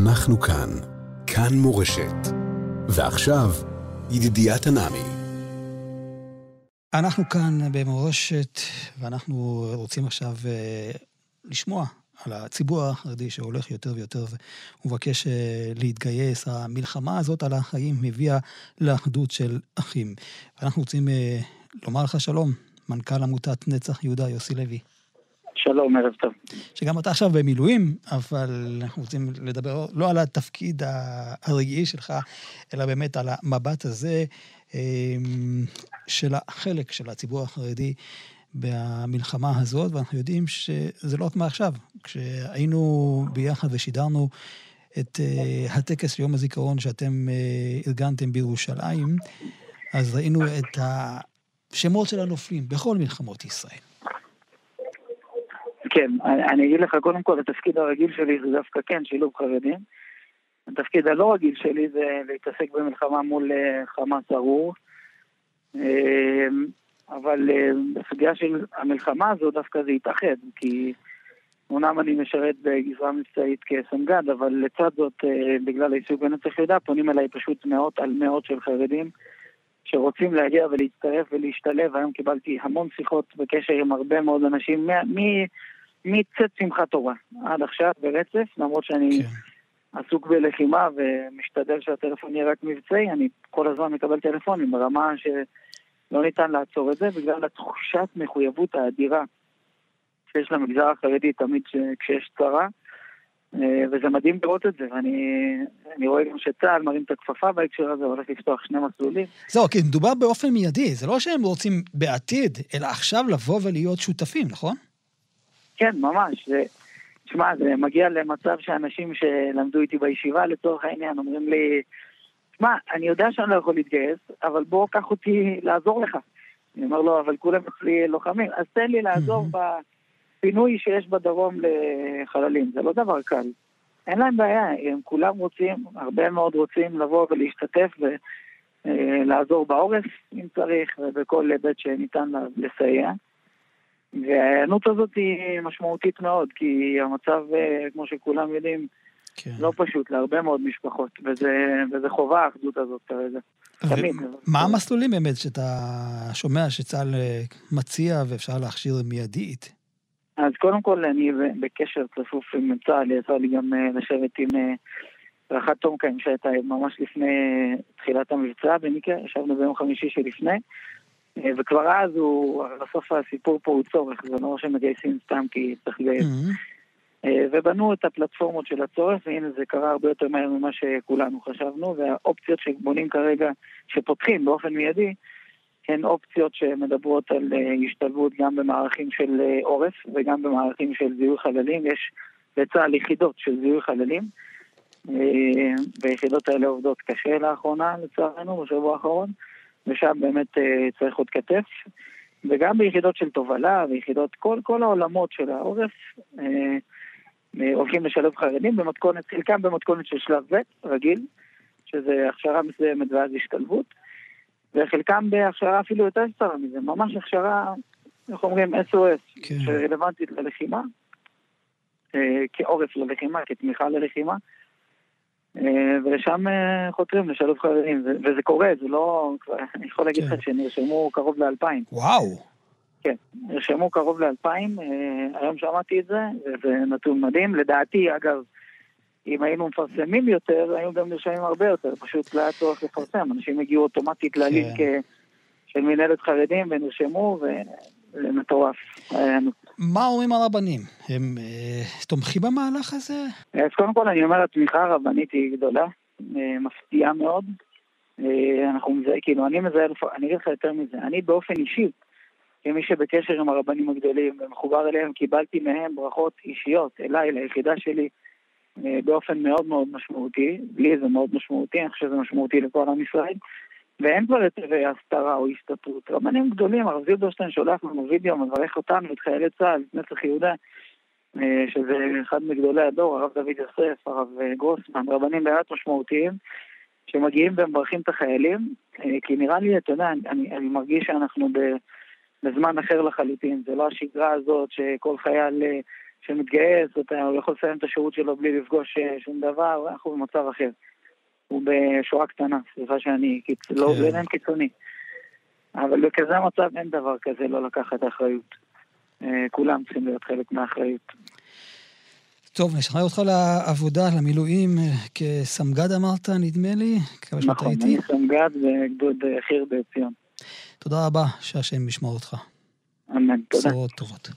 אנחנו כאן. כאן מורשת. ועכשיו, ידידיית הנאמי. אנחנו כאן במורשת, ואנחנו רוצים עכשיו uh, לשמוע על הציבור החרדי שהולך יותר ויותר ומבקש uh, להתגייס. המלחמה הזאת על החיים הביאה לאחדות של אחים. אנחנו רוצים uh, לומר לך שלום, מנכ"ל עמותת נצח יהודה יוסי לוי. שלום, ערב טוב. שגם אתה עכשיו במילואים, אבל אנחנו רוצים לדבר לא על התפקיד הרגעי שלך, אלא באמת על המבט הזה אמ, של החלק של הציבור החרדי במלחמה הזאת, ואנחנו יודעים שזה לא רק מעכשיו. כשהיינו ביחד ושידרנו את uh, הטקס ליום הזיכרון שאתם uh, ארגנתם בירושלים, אז ראינו את השמות של הנופלים בכל מלחמות ישראל. כן, אני אגיד לך, קודם כל, התפקיד הרגיל שלי זה דווקא כן, שילוב חרדים. התפקיד הלא רגיל שלי זה להתעסק במלחמה מול אה, חמאס ארור. אה, אבל אה, בסוגיה של המלחמה הזו דווקא זה התאחד, כי אומנם אני משרת בגזרה מבצעית כסמג"ד, אבל לצד זאת, בגלל העיסוק בנצח יהודה, פונים אליי פשוט מאות על מאות של חרדים שרוצים להגיע ולהצטרף ולהשתלב. היום קיבלתי המון שיחות בקשר עם הרבה מאוד אנשים, מצאת שמחת תורה עד עכשיו ברצף, למרות שאני כן. עסוק בלחימה ומשתדל שהטלפון יהיה רק מבצעי, אני כל הזמן מקבל טלפונים ברמה שלא ניתן לעצור את זה, בגלל התחושת מחויבות האדירה שיש למגזר החרדי תמיד כשיש צרה. אה, וזה מדהים לראות את זה, ואני רואה גם שצה"ל מרים את הכפפה בהקשר הזה, הולך לפתוח שני מסלולים. זהו, כי מדובר באופן מיידי, זה לא שהם רוצים בעתיד, אלא עכשיו לבוא ולהיות שותפים, נכון? כן, ממש. תשמע, זה מגיע למצב שאנשים שלמדו איתי בישיבה, לצורך העניין, אומרים לי, תשמע, אני יודע שאני לא יכול להתגייס, אבל בוא, קח אותי לעזור לך. אני אומר לו, אבל כולם אצלי לוחמים, אז תן לי לעזור בפינוי שיש בדרום לחללים, זה לא דבר קל. אין להם בעיה, הם כולם רוצים, הרבה מאוד רוצים לבוא ולהשתתף ולעזור בעורף, אם צריך, ובכל היבט שניתן לסייע. וההיענות הזאת היא משמעותית מאוד, כי המצב, אה, כמו שכולם יודעים, כן. לא פשוט להרבה מאוד משפחות, וזה, וזה חובה האחדות הזאת כרגע. תמיד. מה המסלולים באמת שאתה שומע שצה"ל אה, מציע ואפשר להכשיר מיידית? אז קודם כל אני בקשר צפוף עם צה"ל, יצא לי גם אה, לשבת עם רח"ט תומקאים שהייתה ממש לפני תחילת המבצע, במקרה, ישבנו ביום חמישי שלפני. אה, וכבר אז הוא, בסוף הסיפור פה הוא צורך, זה לא שמגייסים סתם כי צריך לגייס. Mm-hmm. ובנו את הפלטפורמות של הצורך, והנה זה קרה הרבה יותר מהר ממה שכולנו חשבנו, והאופציות שבונים כרגע, שפותחים באופן מיידי, הן אופציות שמדברות על אה, השתלבות גם במערכים של עורף וגם במערכים של זיהוי חללים. יש לצה"ל יחידות של זיהוי חללים, והיחידות האלה עובדות קשה לאחרונה, לצערנו, בשבוע האחרון. ושם באמת אה, צריך עוד כתף. וגם ביחידות של תובלה, ויחידות, כל, כל העולמות של העורף, אה, אה, הולכים לשלב חרדים במתכונת, חלקם במתכונת של שלב ב', רגיל, שזה הכשרה מסוימת ואז השתלבות, וחלקם בהכשרה אפילו יותר קצרה מזה, ממש הכשרה, איך אומרים, SOS, כן. שרלוונטית ללחימה, כעורף ללחימה, כתמיכה ללחימה. אה, ולשם אה, חותרים לשלב חרדים, וזה קורה, זה לא... אני יכול להגיד לך כן. שנרשמו קרוב לאלפיים. וואו. כן, נרשמו קרוב לאלפיים, אה, היום שמעתי את זה, וזה נתון מדהים. לדעתי, אגב, אם היינו מפרסמים יותר, היו גם נרשמים הרבה יותר, פשוט לא היה צורך לפרסם, אנשים הגיעו אוטומטית לעליל כן. של מנהלת חרדים ונרשמו, וזה מטורף. מה אומרים הרבנים? הם אה, תומכים במהלך הזה? אז קודם כל אני אומר, התמיכה הרבנית היא גדולה, אה, מפתיעה מאוד. אה, אנחנו מזהה, כאילו, אני מזהה, אני אגיד לך יותר מזה, אני באופן אישי, כמי שבקשר עם הרבנים הגדולים ומחובר אליהם, קיבלתי מהם ברכות אישיות אליי, ליחידה שלי, אה, באופן מאוד מאוד משמעותי. לי זה מאוד משמעותי, אני חושב שזה משמעותי לכל עם ישראל. ואין כבר יותר הסתרה או הסתתרות. רבנים גדולים, הרב זילברשטיין שולח לנו וידאו, מברך אותנו, את חיילי צה"ל, את נצח יהודה, אה, שזה אחד מגדולי הדור, הרב דוד יוסף, הרב אה, גרוסמן, רבנים באמת משמעותיים, שמגיעים ומברכים את החיילים, אה, כי נראה לי, אתה יודע, אני, אני מרגיש שאנחנו בזמן אחר לחלוטין, זה לא השגרה הזאת שכל חייל שמתגייס, הוא יכול לסיים את השירות שלו בלי לפגוש אה, שום דבר, אנחנו במצב אחר. הוא בשורה קטנה, סליחה שאני קיצ... לא כן. בעניין קיצוני. אבל בכזה מצב אין דבר כזה לא לקחת אחריות. אה, כולם צריכים להיות חלק מהאחריות. טוב, נשחרר אותך לעבודה, למילואים, אה, כסמג"ד אמרת, נדמה לי, נכון. אני סמג"ד בגדוד אה, חי"ר בציון. תודה רבה, שהשם ישמור אותך. אמן, תודה. בשורות טובות.